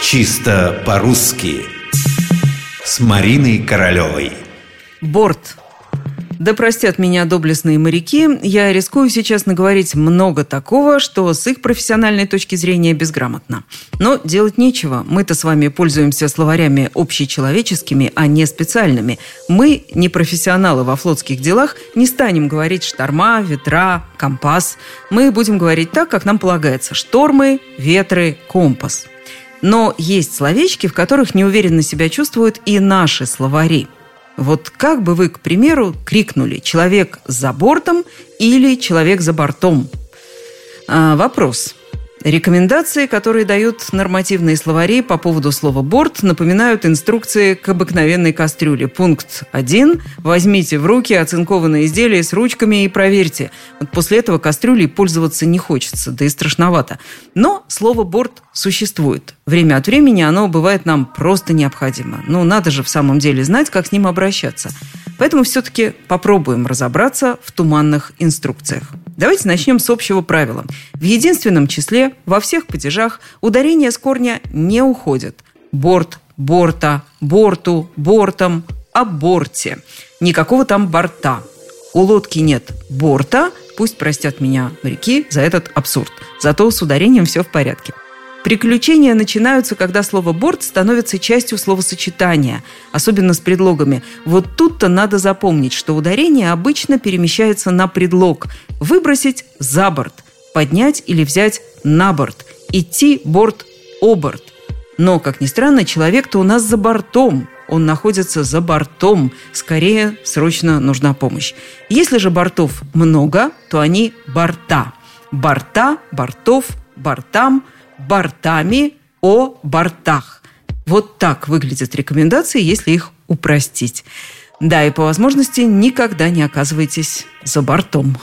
Чисто по-русски С Мариной Королевой Борт да простят меня доблестные моряки, я рискую сейчас наговорить много такого, что с их профессиональной точки зрения безграмотно. Но делать нечего. Мы-то с вами пользуемся словарями общечеловеческими, а не специальными. Мы, не профессионалы во флотских делах, не станем говорить шторма, ветра, компас. Мы будем говорить так, как нам полагается. Штормы, ветры, компас. Но есть словечки, в которых неуверенно себя чувствуют и наши словари – вот как бы вы, к примеру, крикнули «человек за бортом» или «человек за бортом»? А, вопрос. Рекомендации, которые дают нормативные словари по поводу слова «борт», напоминают инструкции к обыкновенной кастрюле. Пункт 1. Возьмите в руки оцинкованное изделие с ручками и проверьте. Вот после этого кастрюлей пользоваться не хочется, да и страшновато. Но слово «борт» существует. Время от времени оно бывает нам просто необходимо. Ну, надо же в самом деле знать, как с ним обращаться. Поэтому все-таки попробуем разобраться в туманных инструкциях. Давайте начнем с общего правила. В единственном числе во всех падежах ударение с корня не уходит. Борт, борта, борту, бортом, о борте. Никакого там борта. У лодки нет борта, пусть простят меня моряки за этот абсурд. Зато с ударением все в порядке. Приключения начинаются, когда слово «борт» становится частью словосочетания, особенно с предлогами. Вот тут-то надо запомнить, что ударение обычно перемещается на предлог. Выбросить за борт, поднять или взять на борт, идти борт-оборт. Но, как ни странно, человек-то у нас за бортом, он находится за бортом. Скорее, срочно нужна помощь. Если же бортов много, то они борта. Борта, бортов, бортам – бортами о бортах. Вот так выглядят рекомендации, если их упростить. Да, и по возможности никогда не оказывайтесь за бортом.